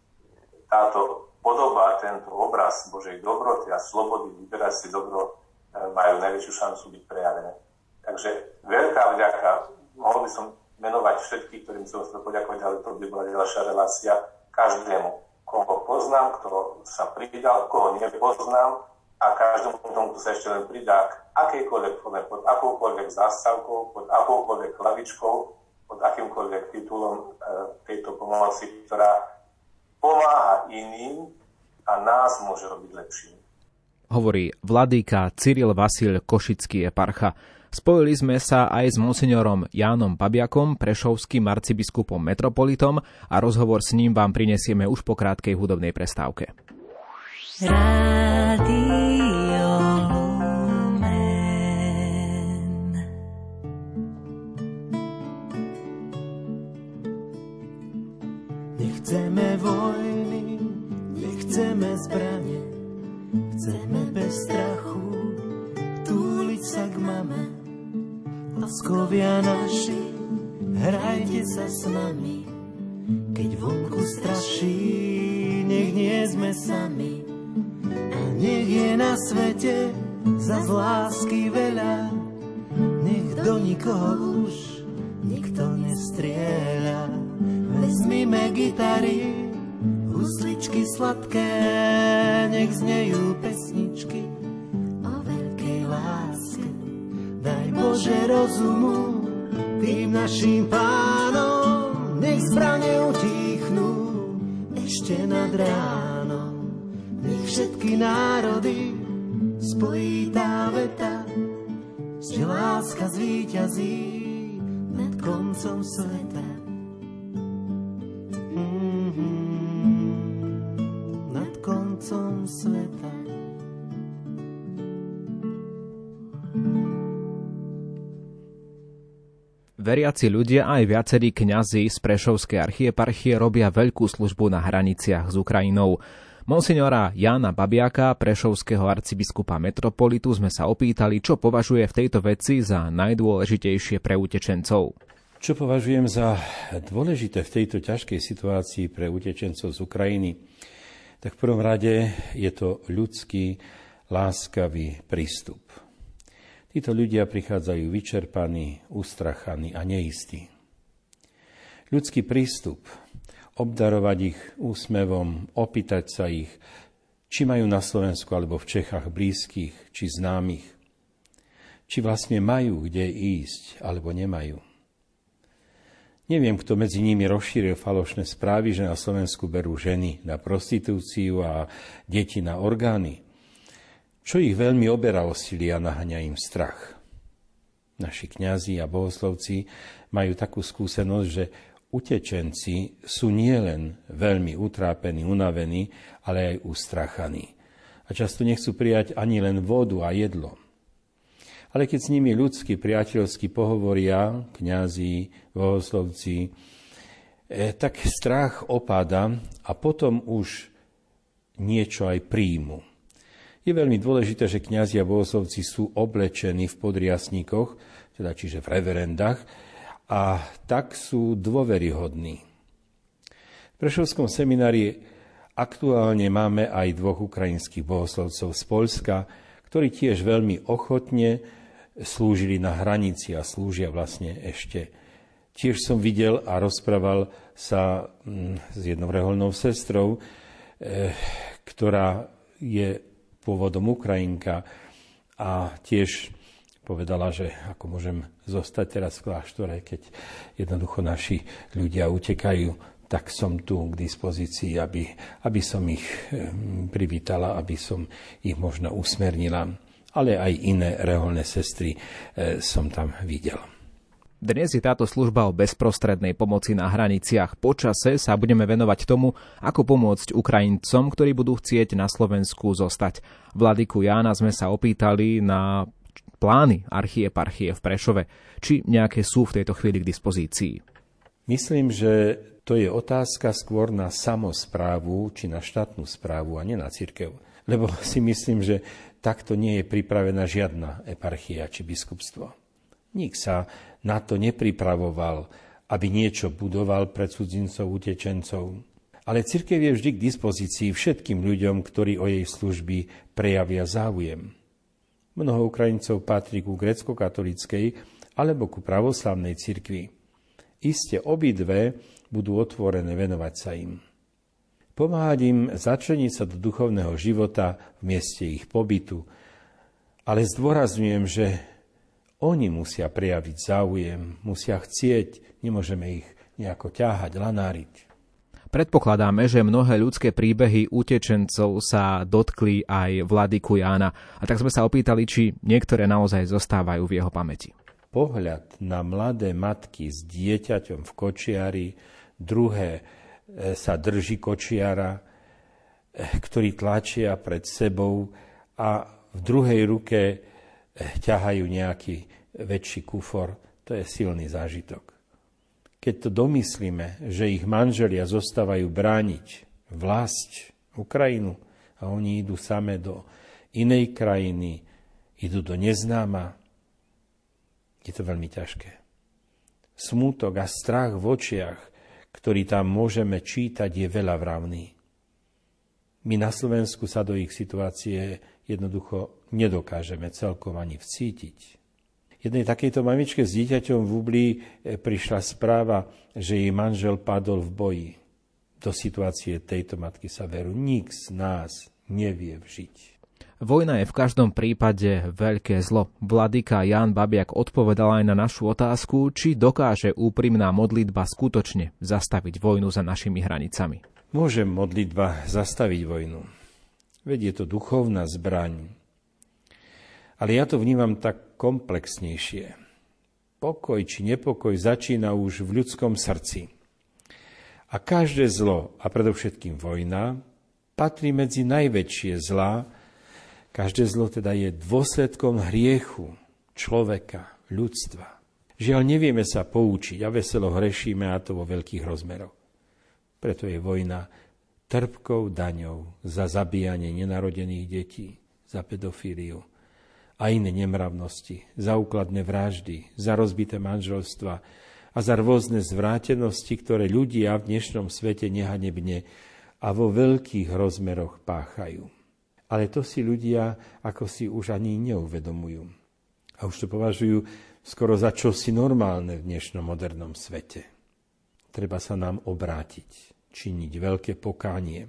táto podoba, tento obraz Božej dobroty a slobody vyberať si dobro e, majú najväčšiu šancu byť prejavené. Takže veľká vďaka, mohol by som menovať všetkých, ktorým som chcel poďakovať, ale to by bola ďalšia relácia každému, koho poznám, kto sa pridal, koho nepoznám a každému tomu, kto sa ešte len pridá k akejkoľvek pod akoukoľvek zástavkou, pod akoukoľvek hlavičkou, pod akýmkoľvek titulom e, tejto pomoci, ktorá pomáha iným a nás môže robiť lepším. Hovorí vladýka Cyril Vasil Košický eparcha. Spojili sme sa aj s monsignorom Jánom Pabiakom, prešovským arcibiskupom metropolitom a rozhovor s ním vám prinesieme už po krátkej hudobnej prestávke. Rádio Laskovia naši, hrajte sa s nami, keď vonku straší, nech nie sme sami. A nech je na svete za lásky veľa, nech do nikoho už nikto nestrieľa. Vezmime gitary, husličky sladké, nech znejú pesničky Daj Bože rozumu tým našim pánom, nech zbrane utichnú ešte nad ránom. Nech všetky národy spojí tá veta, že láska zvíťazí nad koncom sveta. Veriaci ľudia aj viacerí kňazi z Prešovskej archieparchie robia veľkú službu na hraniciach s Ukrajinou. Monsignora Jana Babiaka, prešovského arcibiskupa metropolitu, sme sa opýtali, čo považuje v tejto veci za najdôležitejšie pre utečencov. Čo považujem za dôležité v tejto ťažkej situácii pre utečencov z Ukrajiny? Tak v prvom rade je to ľudský, láskavý prístup. Títo ľudia prichádzajú vyčerpaní, ustrachaní a neistí. Ľudský prístup, obdarovať ich úsmevom, opýtať sa ich, či majú na Slovensku alebo v Čechách blízkych či známych, či vlastne majú kde ísť alebo nemajú. Neviem, kto medzi nimi rozšíril falošné správy, že na Slovensku berú ženy na prostitúciu a deti na orgány čo ich veľmi oberá o sily a naháňa im strach. Naši kňazi a bohoslovci majú takú skúsenosť, že utečenci sú nielen veľmi utrápení, unavení, ale aj ustrachaní. A často nechcú prijať ani len vodu a jedlo. Ale keď s nimi ľudsky, priateľsky pohovoria, kňazi, bohoslovci, eh, tak strach opada a potom už niečo aj príjmu. Je veľmi dôležité, že kňazi a bohoslovci sú oblečení v podriasníkoch, teda čiže v reverendách, a tak sú dôveryhodní. V Prešovskom seminári aktuálne máme aj dvoch ukrajinských bohoslovcov z Polska, ktorí tiež veľmi ochotne slúžili na hranici a slúžia vlastne ešte. Tiež som videl a rozprával sa mm, s jednou reholnou sestrou, eh, ktorá je pôvodom Ukrajinka a tiež povedala, že ako môžem zostať teraz v kláštore, keď jednoducho naši ľudia utekajú, tak som tu k dispozícii, aby, aby som ich privítala, aby som ich možno usmernila. Ale aj iné reholné sestry eh, som tam videl. Dnes je táto služba o bezprostrednej pomoci na hraniciach. Počase sa budeme venovať tomu, ako pomôcť Ukrajincom, ktorí budú chcieť na Slovensku zostať. Vladiku Jána sme sa opýtali na plány archieparchie v Prešove. Či nejaké sú v tejto chvíli k dispozícii? Myslím, že to je otázka skôr na samozprávu či na štátnu správu a nie na církev. Lebo <laughs> si myslím, že takto nie je pripravená žiadna eparchia či biskupstvo. Nik sa na to nepripravoval, aby niečo budoval pre cudzincov, utečencov. Ale církev je vždy k dispozícii všetkým ľuďom, ktorí o jej služby prejavia záujem. Mnoho Ukrajincov patrí ku grecko-katolíckej alebo ku pravoslavnej cirkvi. Iste obidve budú otvorené venovať sa im. Pomáhať im začleniť sa do duchovného života v mieste ich pobytu, ale zdôrazňujem, že oni musia prejaviť záujem, musia chcieť, nemôžeme ich nejako ťahať, lanáriť. Predpokladáme, že mnohé ľudské príbehy utečencov sa dotkli aj Vladyku Jána. A tak sme sa opýtali, či niektoré naozaj zostávajú v jeho pamäti. Pohľad na mladé matky s dieťaťom v kočiari, druhé e, sa drží kočiara, e, ktorý tlačia pred sebou a v druhej ruke ťahajú nejaký väčší kufor, to je silný zážitok. Keď to domyslíme, že ich manželia zostávajú brániť vlast, Ukrajinu a oni idú same do inej krajiny, idú do neznáma, je to veľmi ťažké. Smútok a strach v očiach, ktorý tam môžeme čítať, je veľa vravný. My na Slovensku sa do ich situácie jednoducho nedokážeme celkom ani vcítiť. Jednej takejto mamičke s dieťaťom v Ublí e, prišla správa, že jej manžel padol v boji. Do situácie tejto matky sa veru nik z nás nevie vžiť. Vojna je v každom prípade veľké zlo. Vladyka Jan Babiak odpovedal aj na našu otázku, či dokáže úprimná modlitba skutočne zastaviť vojnu za našimi hranicami. Môže modlitba zastaviť vojnu. Veď je to duchovná zbraň, ale ja to vnímam tak komplexnejšie. Pokoj či nepokoj začína už v ľudskom srdci. A každé zlo, a predovšetkým vojna, patrí medzi najväčšie zlá. Každé zlo teda je dôsledkom hriechu človeka, ľudstva. Žiaľ, nevieme sa poučiť a veselo hrešíme a to vo veľkých rozmeroch. Preto je vojna trpkou daňou za zabíjanie nenarodených detí, za pedofíliu a iné nemravnosti, za úkladné vraždy, za rozbité manželstva a za rôzne zvrátenosti, ktoré ľudia v dnešnom svete nehanebne a vo veľkých rozmeroch páchajú. Ale to si ľudia ako si už ani neuvedomujú. A už to považujú skoro za čosi normálne v dnešnom modernom svete. Treba sa nám obrátiť, činiť veľké pokánie.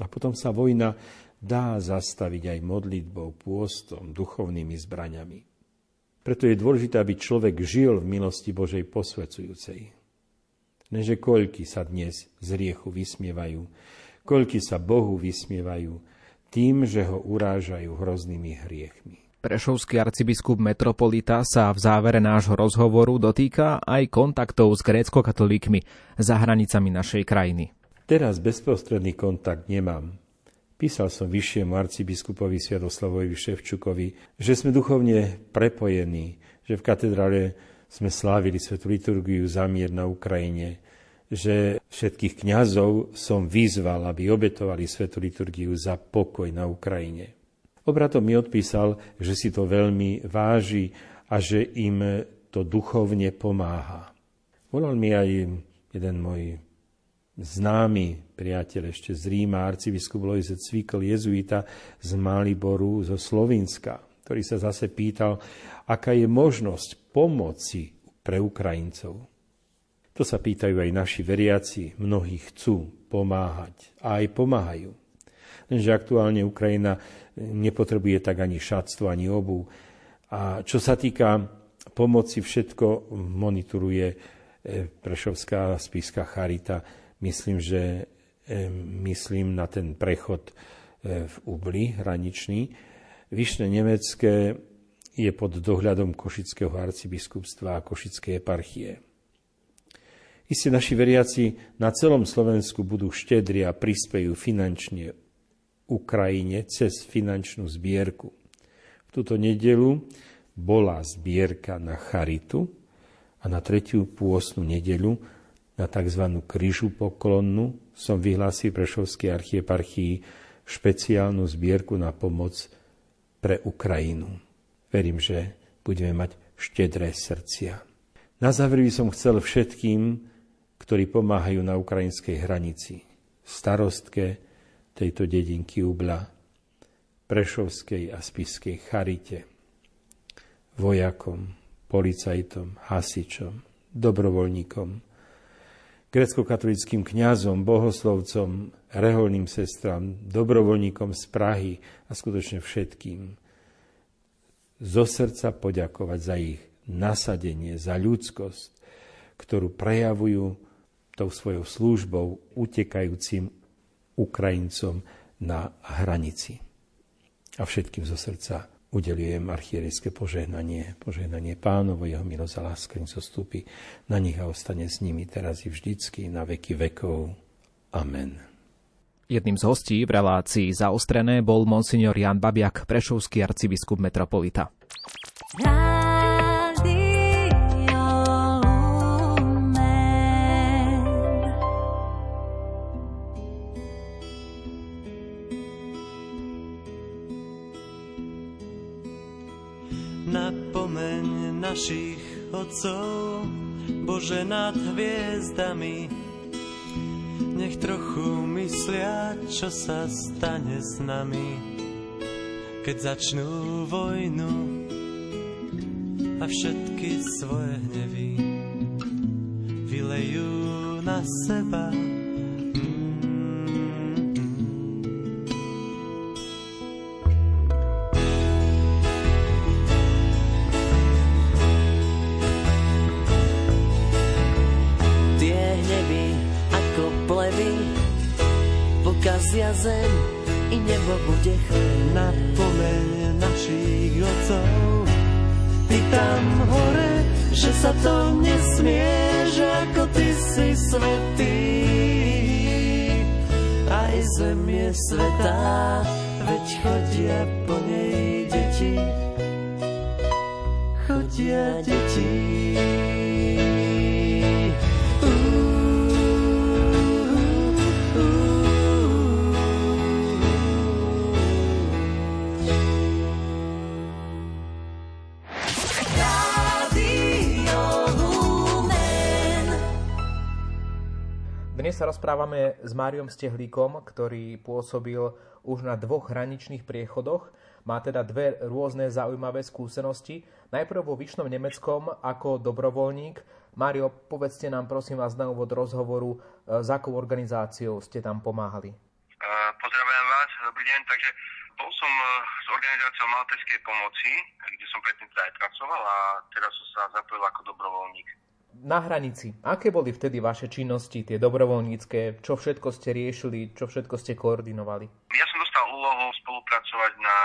A potom sa vojna dá zastaviť aj modlitbou, pôstom, duchovnými zbraňami. Preto je dôležité, aby človek žil v milosti Božej posvecujúcej. Neže koľky sa dnes z riechu vysmievajú, koľky sa Bohu vysmievajú tým, že ho urážajú hroznými hriechmi. Prešovský arcibiskup metropolita sa v závere nášho rozhovoru dotýka aj kontaktov s grécko-katolíkmi za hranicami našej krajiny. Teraz bezprostredný kontakt nemám. Písal som vyššiemu arcibiskupovi Sviatoslavovi Ševčukovi, že sme duchovne prepojení, že v katedrále sme slávili svetú liturgiu za mier na Ukrajine, že všetkých kňazov som vyzval, aby obetovali svetú liturgiu za pokoj na Ukrajine. Obratom mi odpísal, že si to veľmi váži a že im to duchovne pomáha. Volal mi aj jeden môj známy priateľ ešte z Ríma, arcibiskup Lojze Cvikl, jezuita z Maliboru, zo Slovenska, ktorý sa zase pýtal, aká je možnosť pomoci pre Ukrajincov. To sa pýtajú aj naši veriaci, mnohí chcú pomáhať a aj pomáhajú. Lenže aktuálne Ukrajina nepotrebuje tak ani šatstvo, ani obu. A čo sa týka pomoci, všetko monitoruje e, Prešovská spíska Charita. Myslím, že e, myslím na ten prechod e, v Ubli hraničný. Vyšné nemecké je pod dohľadom Košického arcibiskupstva a Košickej eparchie. Isté naši veriaci na celom Slovensku budú štedri a prispejú finančne Ukrajine cez finančnú zbierku. V túto nedelu bola zbierka na charitu a na tretiu pôstnu nedelu na tzv. kryžu poklonnú som vyhlásil Prešovskej archieparchii špeciálnu zbierku na pomoc pre Ukrajinu. Verím, že budeme mať štedré srdcia. Na záver by som chcel všetkým, ktorí pomáhajú na ukrajinskej hranici, starostke, tejto dedinky Ubla, Prešovskej a Spiskej charite, vojakom, policajtom, hasičom, dobrovoľníkom, grecko-katolickým kňazom, bohoslovcom, reholným sestram, dobrovoľníkom z Prahy a skutočne všetkým. Zo srdca poďakovať za ich nasadenie, za ľudskosť, ktorú prejavujú tou svojou službou utekajúcim Ukrajincom na hranici. A všetkým zo srdca udelujem archierejské požehnanie, požehnanie pánovo, jeho milosť a láska im zostúpi na nich a ostane s nimi teraz i vždycky na veky vekov. Amen. Jedným z hostí v relácii zaostrené bol monsignor Jan Babiak, prešovský arcibiskup metropolita. Našich otcov, Bože nad hviezdami. Nech trochu myslia, čo sa stane s nami, keď začnú vojnu a všetky svoje hnevy vylejú na seba. Svetá, veď chodia rozprávame s Máriom Stehlíkom, ktorý pôsobil už na dvoch hraničných priechodoch. Má teda dve rôzne zaujímavé skúsenosti. Najprv vo Vyšnom Nemeckom ako dobrovoľník. Mário, povedzte nám prosím vás na úvod rozhovoru, s akou organizáciou ste tam pomáhali. Pozdravujem vás, dobrý deň. Takže bol som s organizáciou Malteskej pomoci, kde som predtým teda aj pracoval a teraz som sa zapojil ako dobrovoľník na hranici. Aké boli vtedy vaše činnosti, tie dobrovoľnícke? Čo všetko ste riešili, čo všetko ste koordinovali? Ja som dostal úlohu spolupracovať na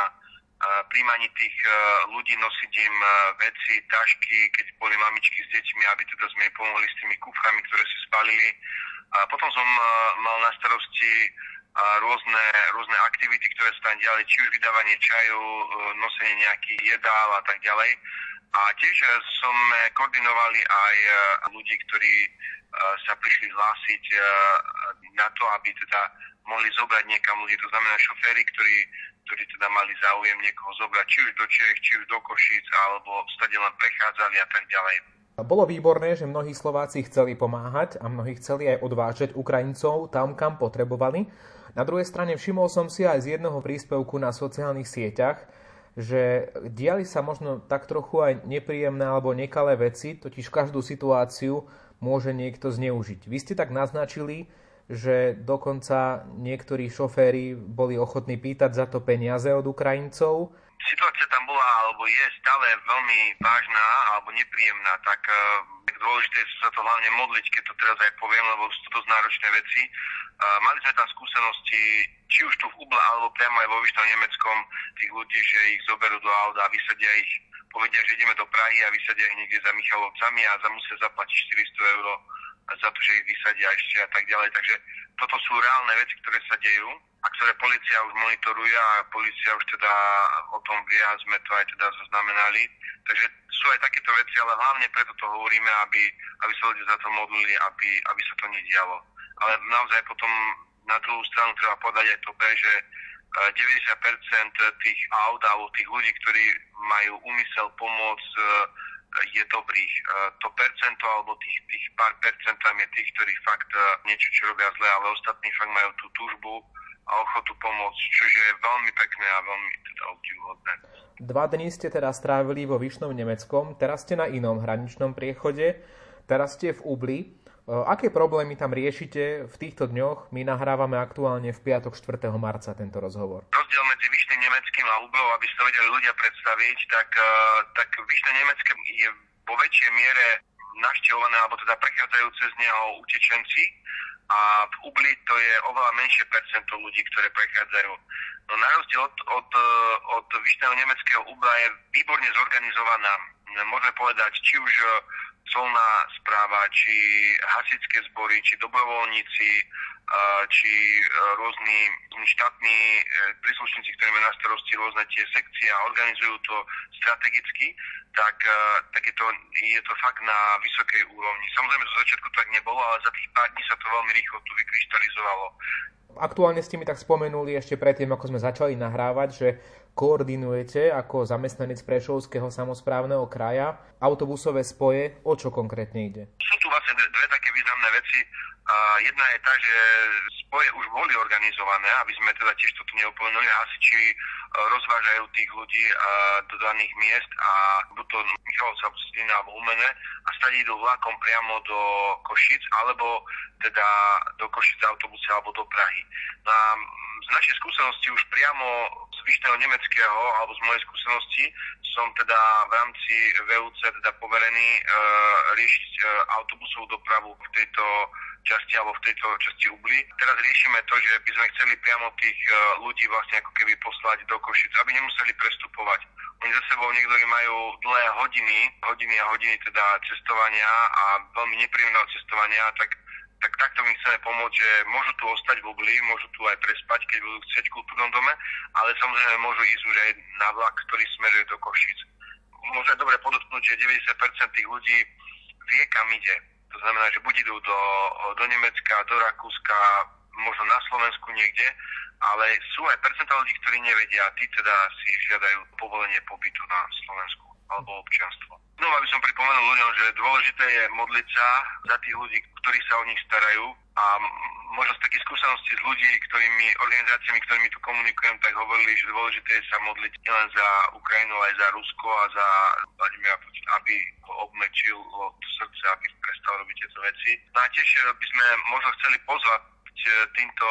príjmaní tých ľudí, nosiť im veci, tašky, keď boli mamičky s deťmi, aby teda sme im pomohli s tými kuframi, ktoré si spalili. A potom som mal na starosti rôzne, rôzne aktivity, ktoré sa tam diali, či už vydávanie čaju, nosenie nejakých jedál a tak ďalej. A tiež eh, sme koordinovali aj eh, ľudí, ktorí sa prišli hlásiť na to, aby teda mohli zobrať niekam ľudí, to znamená šoféry, ktorí, ktorí teda mali záujem niekoho zobrať, či už do Čech, či už do Košic, alebo stade len prechádzali a tak ďalej. Bolo výborné, že mnohí Slováci chceli pomáhať a mnohí chceli aj odvážať Ukrajincov tam, kam potrebovali. Na druhej strane všimol som si aj z jedného príspevku na sociálnych sieťach, že diali sa možno tak trochu aj nepríjemné alebo nekalé veci, totiž každú situáciu môže niekto zneužiť. Vy ste tak naznačili, že dokonca niektorí šoféry boli ochotní pýtať za to peniaze od Ukrajincov. Situácia tam bola alebo je stále veľmi vážna alebo nepríjemná, tak uh, dôležité je sa to hlavne modliť, keď to teraz aj poviem, lebo sú to dosť náročné veci. Uh, mali sme tam skúsenosti či už tu v Uble alebo priamo aj vo Vyšnom Nemeckom tých ľudí, že ich zoberú do auta a vysadia ich, povedia, že ideme do Prahy a vysadia ich niekde za Michalovcami a za musia zaplatiť 400 eur za to, že ich vysadia ešte a tak ďalej. Takže toto sú reálne veci, ktoré sa dejú a ktoré policia už monitoruje a policia už teda o tom vie a sme to aj teda zaznamenali. Takže sú aj takéto veci, ale hlavne preto to hovoríme, aby, aby sa ľudia za to modlili, aby, aby sa to nedialo. Ale naozaj potom na druhú stranu treba povedať aj to že 90% e, tých aut alebo tých ľudí, ktorí majú úmysel pomôcť, e, je dobrých. E, to percento alebo tých, tých pár percent tam je tých, ktorí fakt niečo čo robia zle, ale ostatní fakt majú tú túžbu a ochotu pomôcť, čo je veľmi pekné a veľmi teda obdivuhodné. Dva dní ste teda strávili vo Vyšnom Nemeckom, teraz ste na inom hraničnom priechode, teraz ste v Ubli. Aké problémy tam riešite v týchto dňoch? My nahrávame aktuálne v piatok 4. marca tento rozhovor. Rozdiel medzi Vyšným Nemeckým a Ublou, aby ste vedeli ľudia predstaviť, tak, e, tak Vyšné Nemecké je vo väčšej miere navštevované, alebo teda prechádzajú cez neho utečenci a v Ubli to je oveľa menšie percento ľudí, ktoré prechádzajú. No na rozdiel od, od, od Vyšného Nemeckého Ubla je výborne zorganizovaná, môžeme povedať, či už colná správa, či hasičské zbory, či dobrovoľníci, či e, rôzni štátni e, príslušníci, ktorí majú na starosti rôzne tie sekcie a organizujú to strategicky, tak, e, tak je, to, je to fakt na vysokej úrovni. Samozrejme, zo začiatku tak nebolo, ale za tých pár dní sa to veľmi rýchlo tu vykryštalizovalo. Aktuálne ste mi tak spomenuli ešte predtým, ako sme začali nahrávať, že koordinujete ako zamestnanec Prešovského samozprávneho kraja autobusové spoje. O čo konkrétne ide? Sú tu vlastne dve také významné veci. A jedna je tá, že spoje už boli organizované, aby sme teda tiež toto neopomenuli. Hasiči rozvážajú tých ľudí do daných miest a buď to Michalovca, Slina alebo Umene a stade idú vlakom priamo do Košic alebo teda do Košic autobuse alebo do Prahy. No a z našej skúsenosti už priamo zvyšného nemeckého, alebo z mojej skúsenosti, som teda v rámci VUC teda poverený e, riešiť e, autobusovú dopravu v tejto časti alebo v tejto časti Ubli. Teraz riešime to, že by sme chceli priamo tých e, ľudí vlastne ako keby poslať do Košic, aby nemuseli prestupovať. Oni za sebou niektorí majú dlhé hodiny, hodiny a hodiny teda cestovania a veľmi nepríjemného cestovania, tak tak takto my chceme pomôcť, že môžu tu ostať v Ubli, môžu tu aj prespať, keď budú chcieť v kultúrnom dome, ale samozrejme môžu ísť už aj na vlak, ktorý smeruje do Košic. Môžeme dobre podotknúť, že 90% tých ľudí vie, kam ide. To znamená, že buď idú do, do Nemecka, do Rakúska, možno na Slovensku niekde, ale sú aj percentá ľudí, ktorí nevedia a tí teda si žiadajú povolenie pobytu na Slovensku alebo občianstvo. No, aby som pripomenul ľuďom, že dôležité je modliť sa za tých ľudí, ktorí sa o nich starajú, a možno z takých skúseností s ľudí, ktorými, organizáciami, ktorými tu komunikujem, tak hovorili, že dôležité je sa modliť nielen za Ukrajinu, ale aj za Rusko a za Vladimira Putina, aby ho obmečil to srdce, aby prestal robiť tieto veci. No a tiež by sme možno chceli pozvať týmto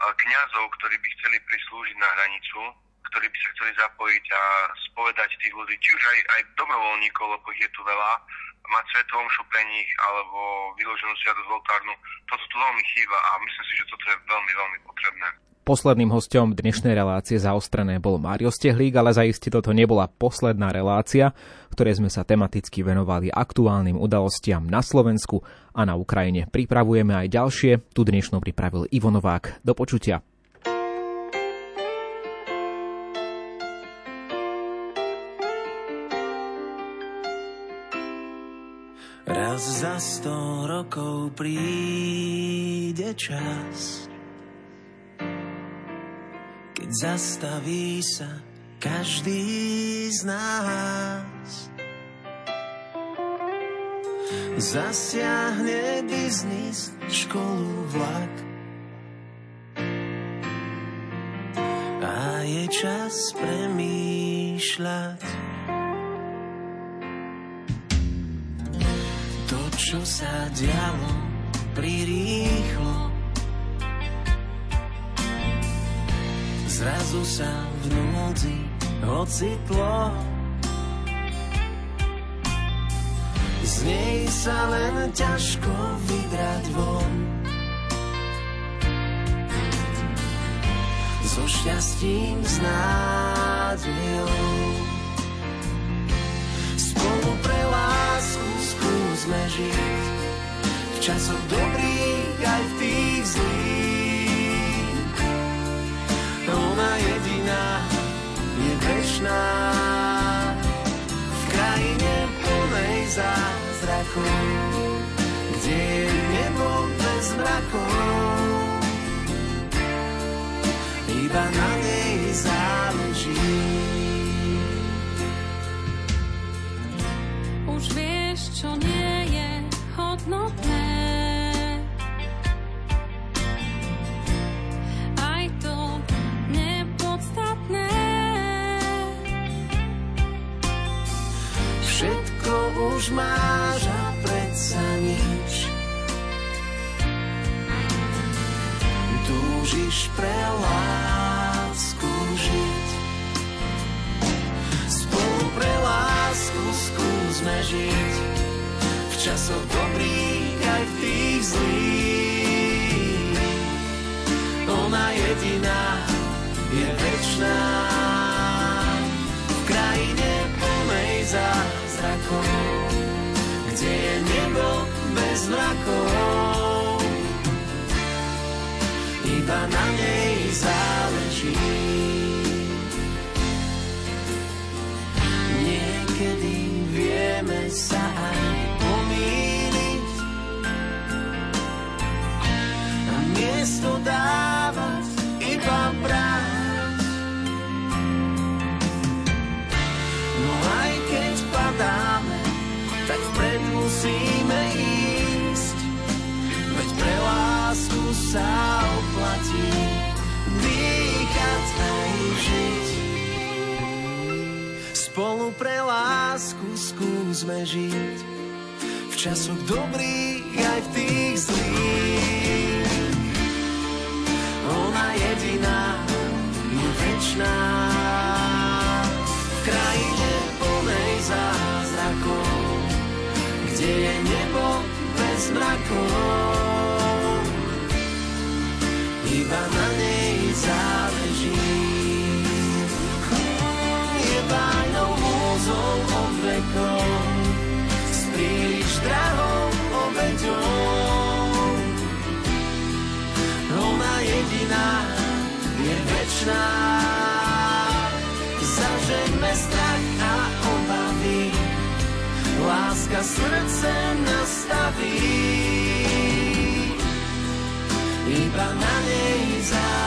kňazov, ktorí by chceli prislúžiť na hranicu, ktorí by sa chceli zapojiť a spovedať tých ľudí, či už aj, aj dobrovoľníkov, lebo ich je tu veľa, mať svetovú omšu pre nich alebo vyloženú sviatosť voltárnu. Toto tu veľmi chýba a myslím si, že toto je veľmi, veľmi potrebné. Posledným hostom dnešnej relácie zaostrené bol Mário Stehlík, ale zaiste toto nebola posledná relácia, v ktorej sme sa tematicky venovali aktuálnym udalostiam na Slovensku a na Ukrajine. Pripravujeme aj ďalšie, tu dnešnú pripravil Ivo Novák. Do počutia. Raz za sto rokov príde čas, keď zastaví sa každý z nás. Zasiahne biznis, školu, vlak. A je čas premýšľať čo sa dialo prirýchlo. Zrazu sa v núdzi ocitlo. Z nej sa len ťažko vybrať von. So šťastím, s nádejou. Časoch dobrých aj v tých zlých. Ona jediná je večná v krajine plnej zázrakov, kde je nebo bez mrakov. Iba na nej záleží. Už vieš, čo nie je hodnotné. Už máš a predsa nič. Túžiš pre lásku žiť. Spolu pre lásku skúsme žiť v časoch dobrých aj v tých zlých. Ona jediná je večná bez mrakov. Iba na nej záleží. Niekedy vieme sa aj pomýliť a miesto dávať iba brať. No aj keď padáme, tak vpred musíme sa oplatí dýchať aj žiť. Spolu pre lásku skúsme žiť v časoch dobrých aj v tých zlých. Ona jediná je večná v krajine plnej zázrakov, kde je nebo bez mrakov. Iba na nej záleží. Je bájnou múzou od vekov, s príliš drahou obeťou. Ona jediná je večná. Zažeňme strach a obavy, láska srdce nastaví. Iba na nej záleží.